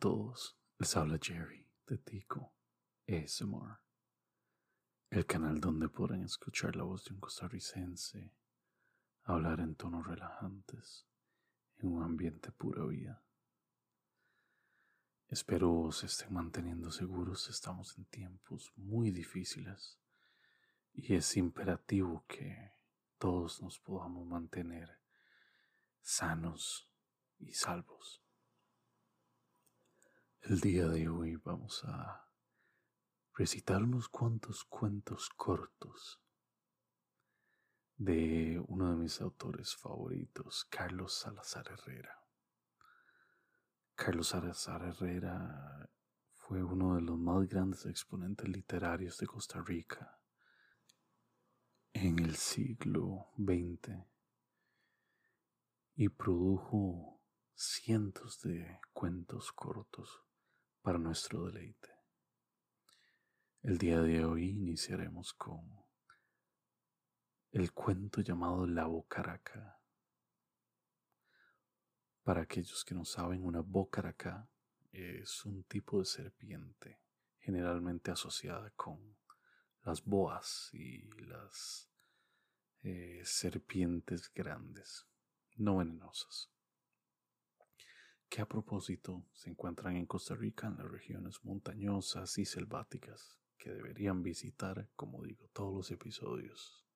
todos, les habla Jerry de Tico ASMR, el canal donde podrán escuchar la voz de un costarricense hablar en tonos relajantes en un ambiente pura vida. Espero se estén manteniendo seguros, estamos en tiempos muy difíciles y es imperativo que todos nos podamos mantener sanos y salvos. El día de hoy vamos a recitar unos cuantos cuentos cortos de uno de mis autores favoritos, Carlos Salazar Herrera. Carlos Salazar Herrera fue uno de los más grandes exponentes literarios de Costa Rica en el siglo XX y produjo cientos de cuentos cortos para nuestro deleite. El día de hoy iniciaremos con el cuento llamado La Bocaraca. Para aquellos que no saben, una bocaraca es un tipo de serpiente generalmente asociada con las boas y las eh, serpientes grandes, no venenosas que a propósito se encuentran en Costa Rica en las regiones montañosas y selváticas que deberían visitar, como digo, todos los episodios.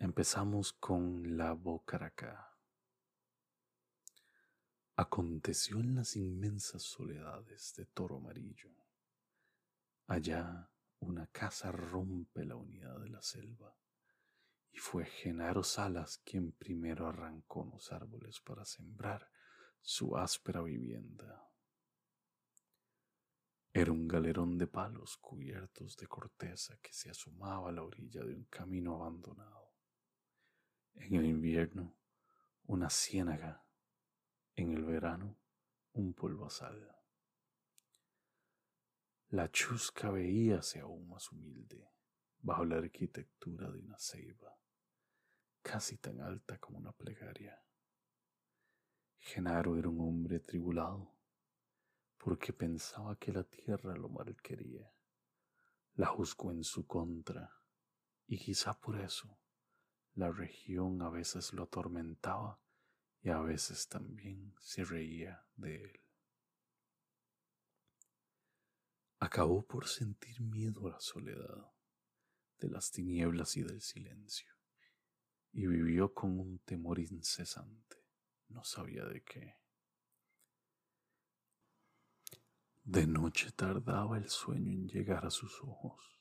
Empezamos con la Bocaracá. Aconteció en las inmensas soledades de Toro Amarillo. Allá una casa rompe la unidad de la selva y fue Genaro Salas quien primero arrancó los árboles para sembrar su áspera vivienda. Era un galerón de palos cubiertos de corteza que se asomaba a la orilla de un camino abandonado. En el invierno, una ciénaga. En el verano, un polvazal. La chusca veíase aún más humilde bajo la arquitectura de una ceiba, casi tan alta como una plegaria. Genaro era un hombre tribulado, porque pensaba que la tierra lo malquería, la juzgó en su contra, y quizá por eso la región a veces lo atormentaba y a veces también se reía de él. Acabó por sentir miedo a la soledad, de las tinieblas y del silencio, y vivió con un temor incesante no sabía de qué. De noche tardaba el sueño en llegar a sus ojos,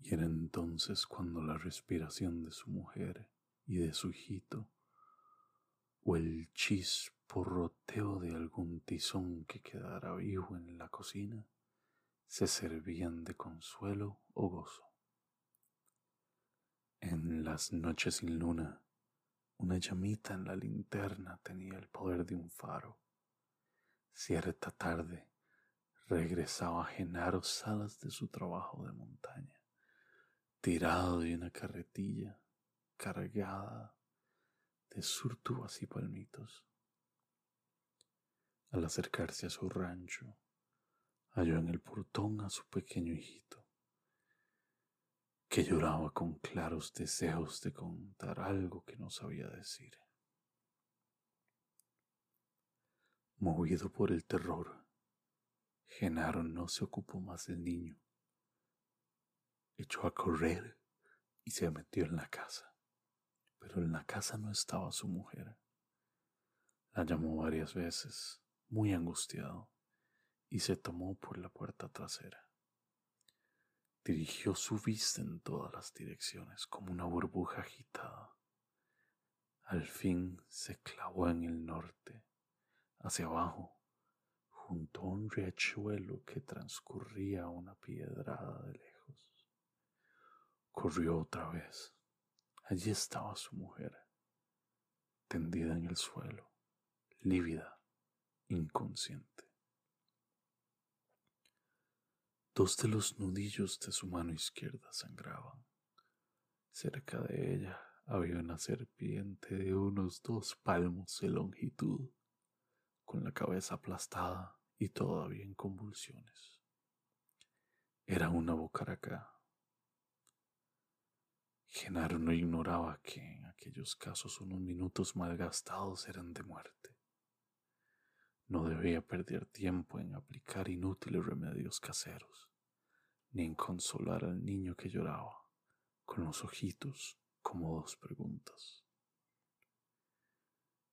y era entonces cuando la respiración de su mujer y de su hijito, o el chisporroteo de algún tizón que quedara vivo en la cocina, se servían de consuelo o gozo. En las noches sin luna, una llamita en la linterna tenía el poder de un faro. Cierta tarde regresaba Genaro Salas de su trabajo de montaña, tirado de una carretilla cargada de surtubas y palmitos. Al acercarse a su rancho, halló en el portón a su pequeño hijito, que lloraba con claros deseos de contar algo que no sabía decir. Movido por el terror, Genaro no se ocupó más del niño. Echó a correr y se metió en la casa, pero en la casa no estaba su mujer. La llamó varias veces, muy angustiado, y se tomó por la puerta trasera. Dirigió su vista en todas las direcciones como una burbuja agitada. Al fin se clavó en el norte, hacia abajo, junto a un riachuelo que transcurría una piedrada de lejos. Corrió otra vez. Allí estaba su mujer, tendida en el suelo, lívida, inconsciente. Dos de los nudillos de su mano izquierda sangraban. Cerca de ella había una serpiente de unos dos palmos de longitud, con la cabeza aplastada y todavía en convulsiones. Era una bocaracá. Genaro no ignoraba que en aquellos casos unos minutos malgastados eran de muerte. No debía perder tiempo en aplicar inútiles remedios caseros, ni en consolar al niño que lloraba, con los ojitos como dos preguntas.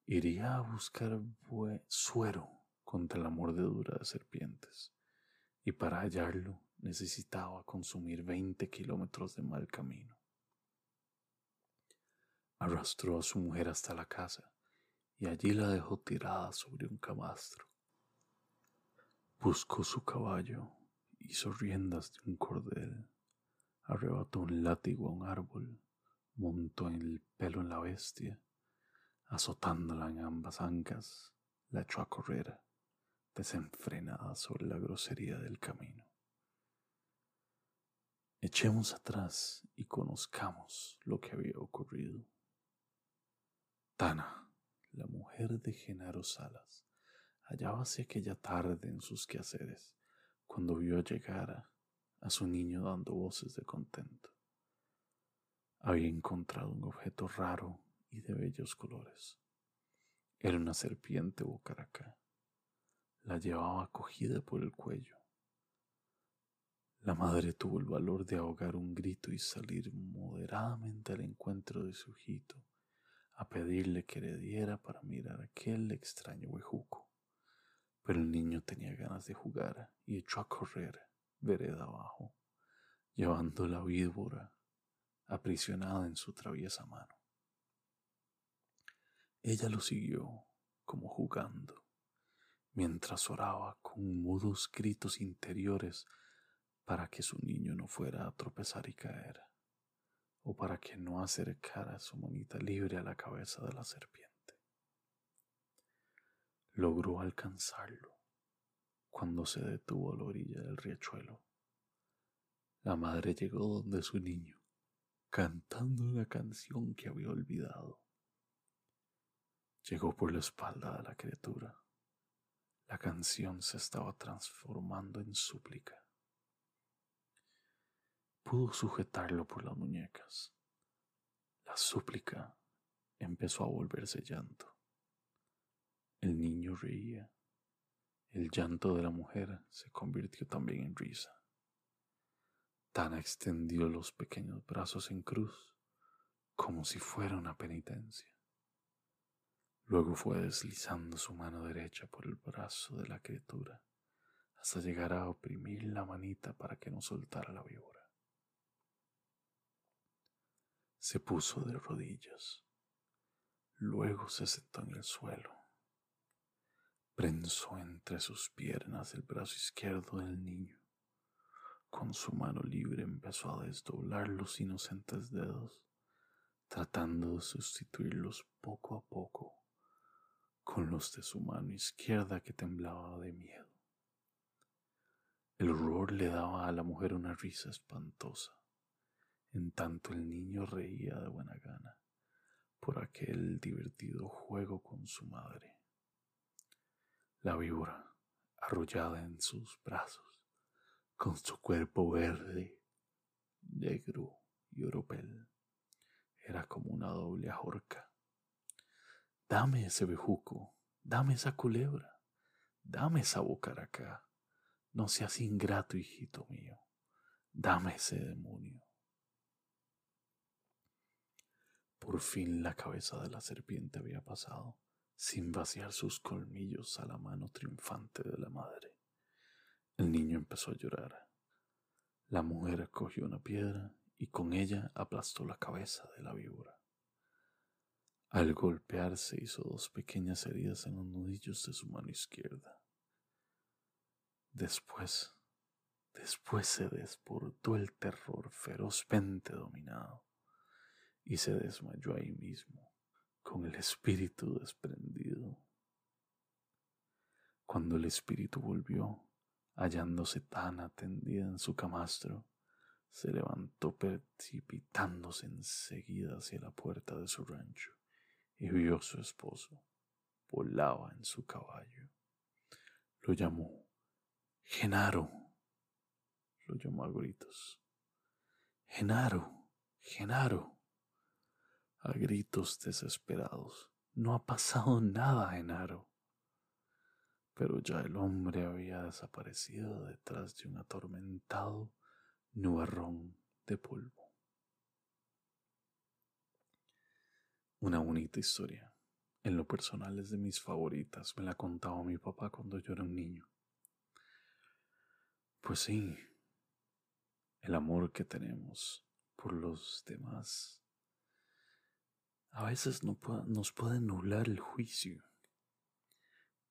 Iría a buscar suero contra la mordedura de serpientes, y para hallarlo necesitaba consumir veinte kilómetros de mal camino. Arrastró a su mujer hasta la casa y allí la dejó tirada sobre un camastro. Buscó su caballo, hizo riendas de un cordel, arrebató un látigo a un árbol, montó el pelo en la bestia, azotándola en ambas ancas, la echó a correr, desenfrenada sobre la grosería del camino. Echemos atrás y conozcamos lo que había ocurrido. Tana, la mujer de Genaro Salas, hallábase aquella tarde en sus quehaceres cuando vio llegar a, su niño dando voces de contento. Había encontrado un objeto raro y de bellos colores. Era una serpiente bocaracá. La llevaba cogida por el cuello. La madre tuvo el valor de ahogar un grito y salir moderadamente al encuentro de su hijito a pedirle que le diera para mirar aquel extraño huejuco. Pero el niño tenía ganas de jugar y echó a correr vereda abajo, llevando la víbora aprisionada en su traviesa mano. Ella lo siguió como jugando, mientras oraba con mudos gritos interiores para que su niño no fuera a tropezar y caer o para que no acercara su monita libre a la cabeza de la serpiente. Logró alcanzarlo cuando se detuvo a la orilla del riachuelo. La madre llegó donde su niño, cantando la canción que había olvidado. Llegó por la espalda de la criatura. La canción se estaba transformando en súplica pudo sujetarlo por las muñecas. La súplica empezó a volverse llanto. El niño reía. El llanto de la mujer se convirtió también en risa. Tana extendió los pequeños brazos en cruz, como si fuera una penitencia. Luego fue deslizando su mano derecha por el brazo de la criatura hasta llegar a oprimir la manita para que no soltara la víbora se puso de rodillas. Luego se sentó en el suelo. Prensó entre sus piernas el brazo izquierdo del niño. Con su mano libre empezó a desdoblar los inocentes dedos, tratando de sustituirlos poco a poco con los de su mano izquierda que temblaba de miedo. El horror le daba a la mujer una risa espantosa en tanto el niño reía de buena gana por aquel divertido juego con su madre. La víbora, arrollada en sus brazos, con su cuerpo verde, negro y oropel, era como una doble ajorca. Dame ese bejuco, dame esa culebra, dame esa bocaracá. No seas ingrato, hijito mío, dame ese demonio. Por fin la cabeza de la serpiente había pasado, sin vaciar sus colmillos a la mano triunfante de la madre. El niño empezó a llorar. La mujer cogió una piedra y con ella aplastó la cabeza de la víbora. Al golpearse hizo dos pequeñas heridas en los nudillos de su mano izquierda. Después, después se desbordó el terror ferozmente dominado y se desmayó ahí mismo, con el espíritu desprendido. Cuando el espíritu volvió, hallándose tan atendida en su camastro, se levantó precipitándose enseguida hacia la puerta de su rancho y vio a su esposo. Volaba en su caballo. Lo llamó Genaro. Lo llamó a gritos. Genaro, Genaro. A gritos desesperados. No ha pasado nada, Genaro. Pero ya el hombre había desaparecido detrás de un atormentado nubarrón de polvo. Una bonita historia. En lo personal es de mis favoritas. Me la contaba mi papá cuando yo era un niño. Pues sí, el amor que tenemos por los demás a veces nos puede nublar el juicio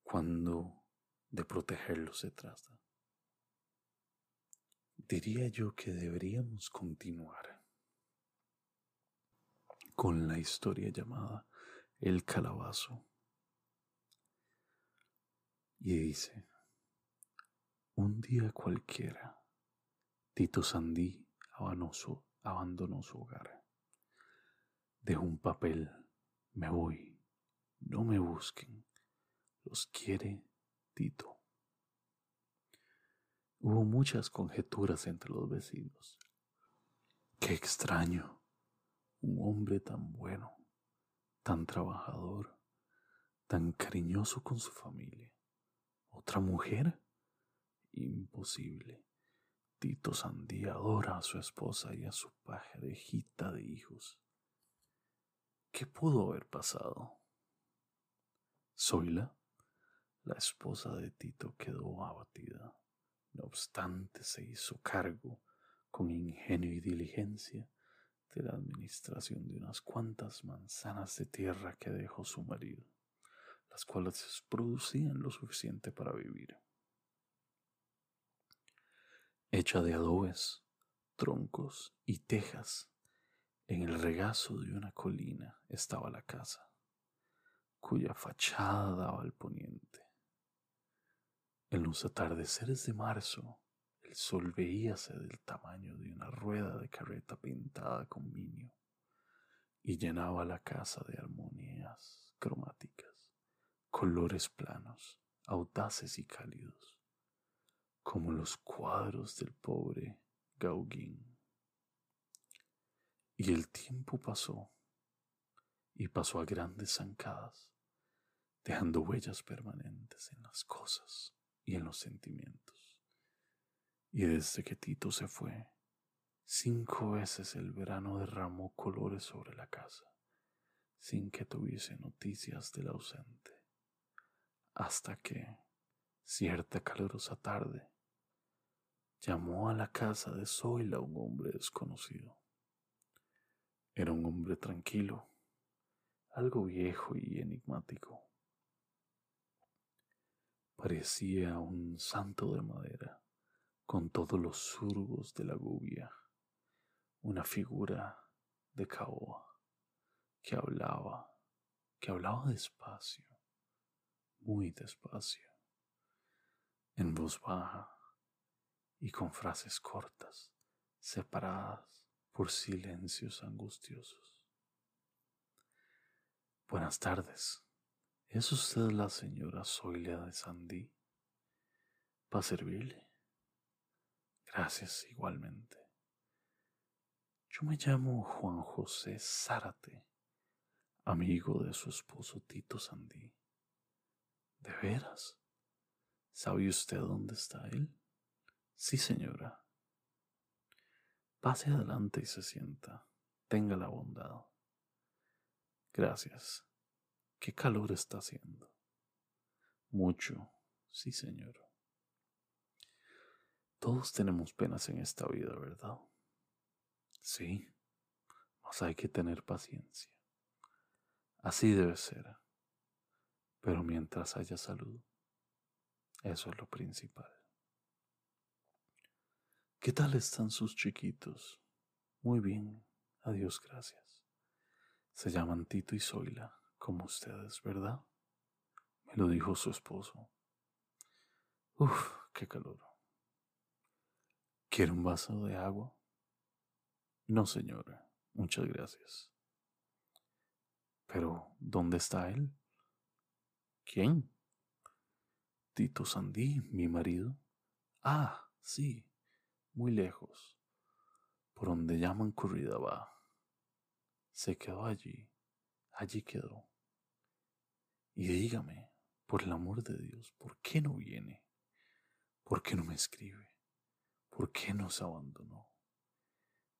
cuando de protegerlos se trata. Diría yo que deberíamos continuar con la historia llamada El Calabazo. Y dice, un día cualquiera, Tito Sandí abandonó su hogar. Dejó un papel, me voy, no me busquen, los quiere Tito. Hubo muchas conjeturas entre los vecinos. Qué extraño, un hombre tan bueno, tan trabajador, tan cariñoso con su familia. ¿Otra mujer? Imposible. Tito Sandía adora a su esposa y a su pajarejita de hijos. ¿Qué pudo haber pasado? Zoila, la esposa de Tito, quedó abatida. No obstante, se hizo cargo con ingenio y diligencia de la administración de unas cuantas manzanas de tierra que dejó su marido, las cuales producían lo suficiente para vivir hecha de adobes, troncos y tejas. En el regazo de una colina estaba la casa, cuya fachada daba al poniente. En los atardeceres de marzo, el sol veíase del tamaño de una rueda de carreta pintada con minio y llenaba la casa de armonías cromáticas, colores planos, audaces y cálidos como los cuadros del pobre Gauguin. Y el tiempo pasó, y pasó a grandes zancadas, dejando huellas permanentes en las cosas y en los sentimientos. Y desde que Tito se fue, cinco veces el verano derramó colores sobre la casa, sin que tuviese noticias del ausente, hasta que, cierta calurosa tarde, llamó a la casa de Zoila un hombre desconocido. Era un hombre tranquilo, algo viejo y enigmático. Parecía un santo de madera, con todos los surgos de la gubia, una figura de caoba que hablaba, que hablaba despacio, muy despacio, en voz baja y con frases cortas, separadas por silencios angustiosos. Buenas tardes. ¿Es usted la señora Zoila de Sandí? ¿Para servirle? Gracias igualmente. Yo me llamo Juan José Zárate, amigo de su esposo Tito Sandí. ¿De veras? ¿Sabe usted dónde está él? Sí, señora. Pase adelante y se sienta. Tenga la bondad. Gracias. ¿Qué calor está haciendo? Mucho, sí, señor. Todos tenemos penas en esta vida, ¿verdad? Sí, mas hay que tener paciencia. Así debe ser. Pero mientras haya salud, eso es lo principal. ¿Qué tal están sus chiquitos? Muy bien, adiós, gracias. Se llaman Tito y Zoila, como ustedes, ¿verdad? Me lo dijo su esposo. Uf, qué calor. ¿Quiere un vaso de agua? No, señora, muchas gracias. Pero, ¿dónde está él? ¿Quién? Tito Sandí, mi marido. Ah, sí, muy lejos, por donde llaman corrida va. Se quedó allí, allí quedó. Y dígame, por el amor de Dios, ¿por qué no viene? ¿Por qué no me escribe? ¿Por qué nos abandonó?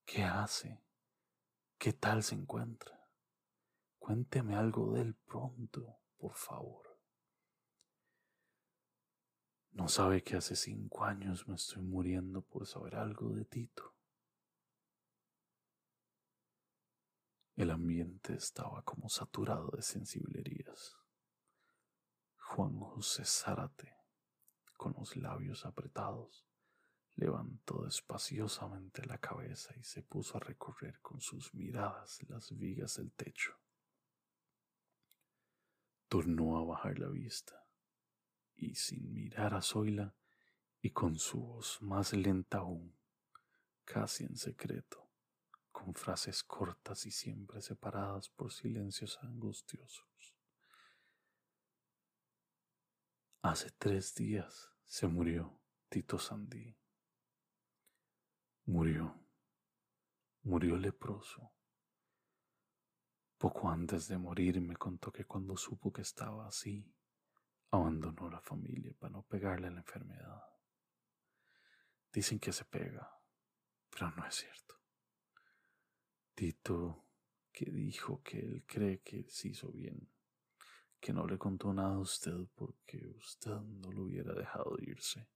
¿Qué hace? ¿Qué tal se encuentra? Cuénteme algo de él pronto, por favor. Sabe que hace cinco años me estoy muriendo por saber algo de Tito. El ambiente estaba como saturado de sensiblerías. Juan José Zárate, con los labios apretados, levantó despaciosamente la cabeza y se puso a recorrer con sus miradas las vigas del techo. Tornó a bajar la vista y sin mirar a Zoila y con su voz más lenta aún, casi en secreto, con frases cortas y siempre separadas por silencios angustiosos. Hace tres días se murió Tito Sandí. Murió, murió leproso. Poco antes de morir me contó que cuando supo que estaba así, abandonó la familia para no pegarle a la enfermedad. Dicen que se pega, pero no es cierto. Tito, que dijo que él cree que se hizo bien, que no le contó nada a usted porque usted no lo hubiera dejado irse,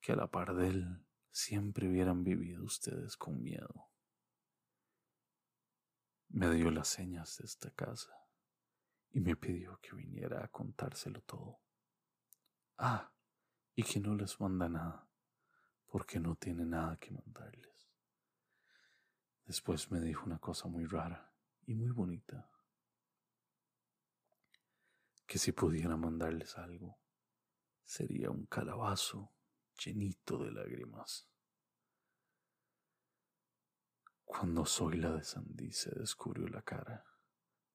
que a la par de él siempre hubieran vivido ustedes con miedo. Me dio las señas de esta casa y me pidió que viniera a contárselo todo. Ah, y que no les manda nada, porque no tiene nada que mandarles. Después me dijo una cosa muy rara y muy bonita, que si pudiera mandarles algo, sería un calabazo llenito de lágrimas. Cuando soy la de Sandy se descubrió la cara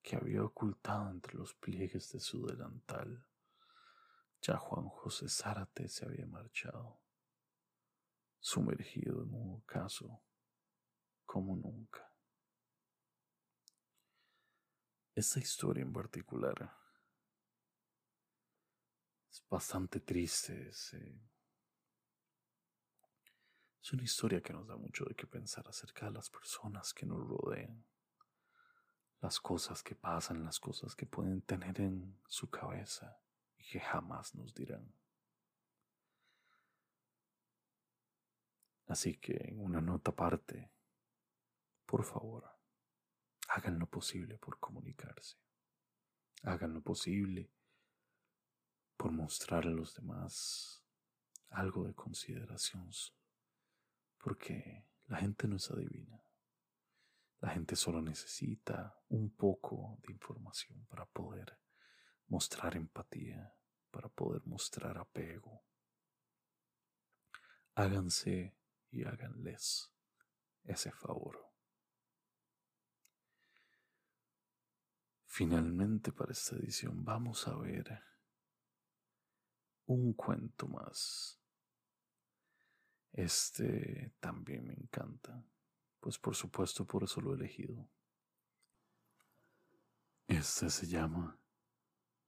que había ocultado entre los pliegues de su delantal. Ya Juan José Zárate se había marchado, sumergido en un ocaso como nunca. Esta historia en particular es bastante triste. Es, es una historia que nos da mucho de qué pensar acerca de las personas que nos rodean las cosas que pasan, las cosas que pueden tener en su cabeza y que jamás nos dirán. Así que en una nota aparte, por favor, hagan lo posible por comunicarse. Hagan lo posible por mostrar a los demás algo de consideración, porque la gente no es adivina. La gente solo necesita un poco de información para poder mostrar empatía, para poder mostrar apego. Háganse y háganles ese favor. Finalmente para esta edición vamos a ver un cuento más. Este también me encanta pues por supuesto por eso lo he elegido. Este se llama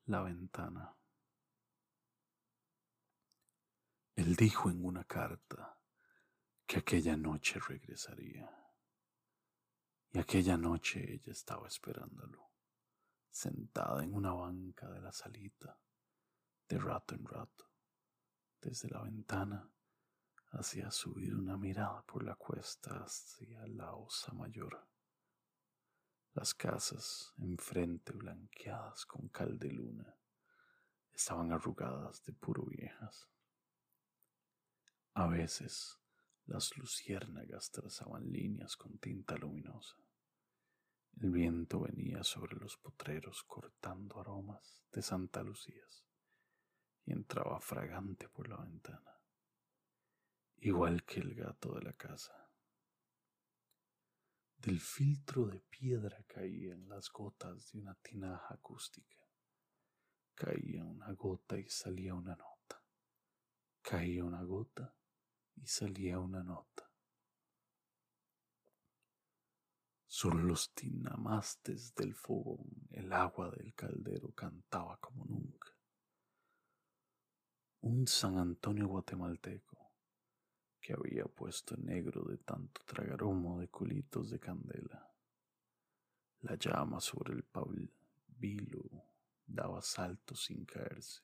La ventana. Él dijo en una carta que aquella noche regresaría. Y aquella noche ella estaba esperándolo, sentada en una banca de la salita, de rato en rato, desde la ventana hacía subir una mirada por la cuesta hacia la osa mayor. Las casas enfrente blanqueadas con cal de luna estaban arrugadas de puro viejas. A veces las luciérnagas trazaban líneas con tinta luminosa. El viento venía sobre los potreros cortando aromas de Santa Lucías y entraba fragante por la ventana igual que el gato de la casa. Del filtro de piedra caían las gotas de una tinaja acústica, Caía una gota y salía una nota. Caía una gota y salía una nota. Sobre los tinamastes del fogón el agua del caldero cantaba como nunca. Un San Antonio guatemalteco que había puesto negro de tanto tragar humo de culitos de candela. La llama sobre el pabilo daba saltos sin caerse.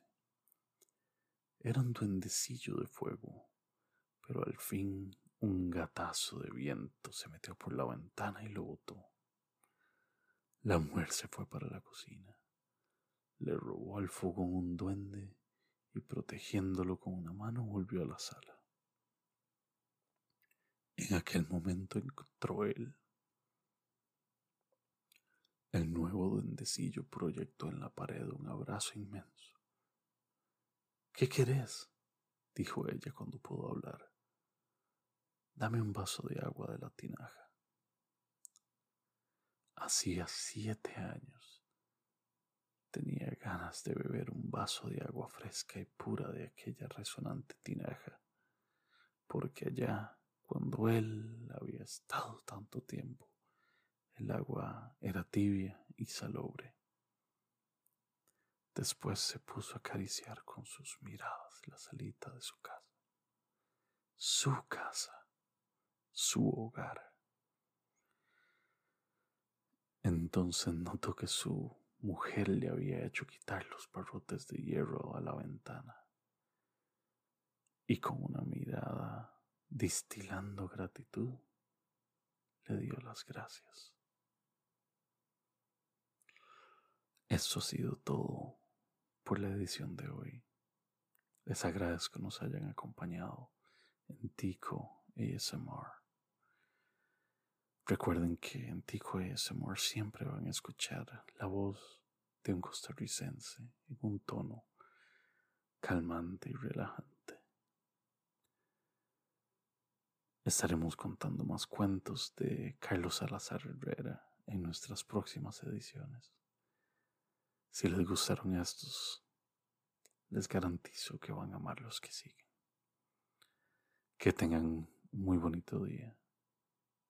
Era un duendecillo de fuego, pero al fin un gatazo de viento se metió por la ventana y lo botó. La mujer se fue para la cocina, le robó al fogón un duende y protegiéndolo con una mano volvió a la sala. En aquel momento encontró él. El nuevo duendecillo proyectó en la pared un abrazo inmenso. ¿Qué querés? dijo ella cuando pudo hablar. Dame un vaso de agua de la tinaja. Hacía siete años. Tenía ganas de beber un vaso de agua fresca y pura de aquella resonante tinaja, porque allá, cuando él había estado tanto tiempo, el agua era tibia y salobre. Después se puso a acariciar con sus miradas la salita de su casa. Su casa, su hogar. Entonces notó que su mujer le había hecho quitar los barrotes de hierro a la ventana y con una mirada distilando gratitud le dio las gracias. Eso ha sido todo por la edición de hoy. Les agradezco nos hayan acompañado en Tico ASMR. Recuerden que en Tico ASMR siempre van a escuchar la voz de un costarricense en un tono calmante y relajante. Estaremos contando más cuentos de Carlos Salazar Herrera en nuestras próximas ediciones. Si les gustaron estos, les garantizo que van a amar los que siguen. Que tengan un muy bonito día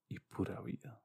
y pura vida.